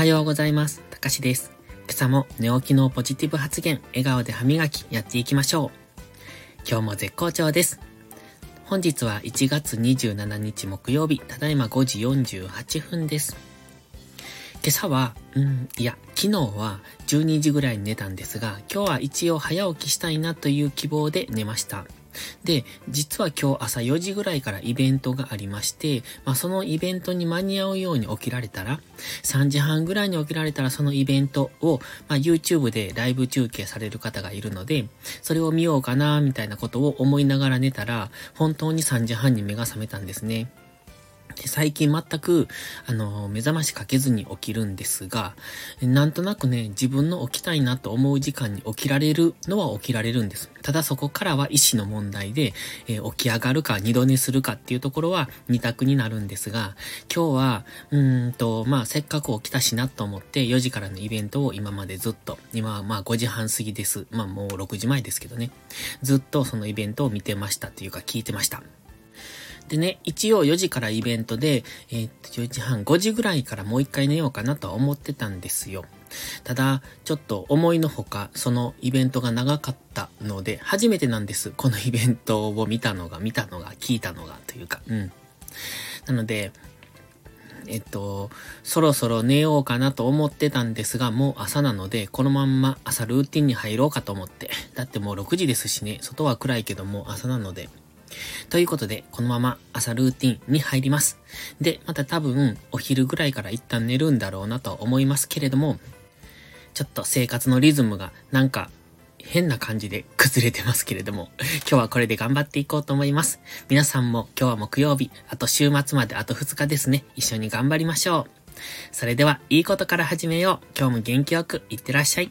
はようございます。たかしです。今朝も寝起きのポジティブ発言、笑顔で歯磨きやっていきましょう。今日も絶好調です。本日は1月27日木曜日、ただいま5時48分です。今朝は、うん、いや、昨日は12時ぐらいに寝たんですが、今日は一応早起きしたいなという希望で寝ました。で、実は今日朝4時ぐらいからイベントがありまして、まあ、そのイベントに間に合うように起きられたら、3時半ぐらいに起きられたらそのイベントを、まあ、YouTube でライブ中継される方がいるので、それを見ようかな、みたいなことを思いながら寝たら、本当に3時半に目が覚めたんですね。で最近全く、あの、目覚ましかけずに起きるんですが、なんとなくね、自分の起きたいなと思う時間に起きられるのは起きられるんです。ただそこからは意思の問題で、えー、起き上がるか二度寝するかっていうところは二択になるんですが、今日は、うんと、まあ、せっかく起きたしなと思って4時からのイベントを今までずっと、今はまあ5時半過ぎです。まあもう6時前ですけどね。ずっとそのイベントを見てましたっていうか聞いてました。でね、一応4時からイベントで、えー、っと、4時半、5時ぐらいからもう一回寝ようかなとは思ってたんですよ。ただ、ちょっと思いのほか、そのイベントが長かったので、初めてなんです。このイベントを見たのが、見たのが、聞いたのが、というか、うん。なので、えっと、そろそろ寝ようかなと思ってたんですが、もう朝なので、このまんま朝ルーティンに入ろうかと思って。だってもう6時ですしね、外は暗いけども朝なので。ということで、このまま朝ルーティンに入ります。で、また多分、お昼ぐらいから一旦寝るんだろうなと思いますけれども、ちょっと生活のリズムがなんか変な感じで崩れてますけれども、今日はこれで頑張っていこうと思います。皆さんも今日は木曜日、あと週末まであと2日ですね。一緒に頑張りましょう。それでは、いいことから始めよう。今日も元気よくいってらっしゃい。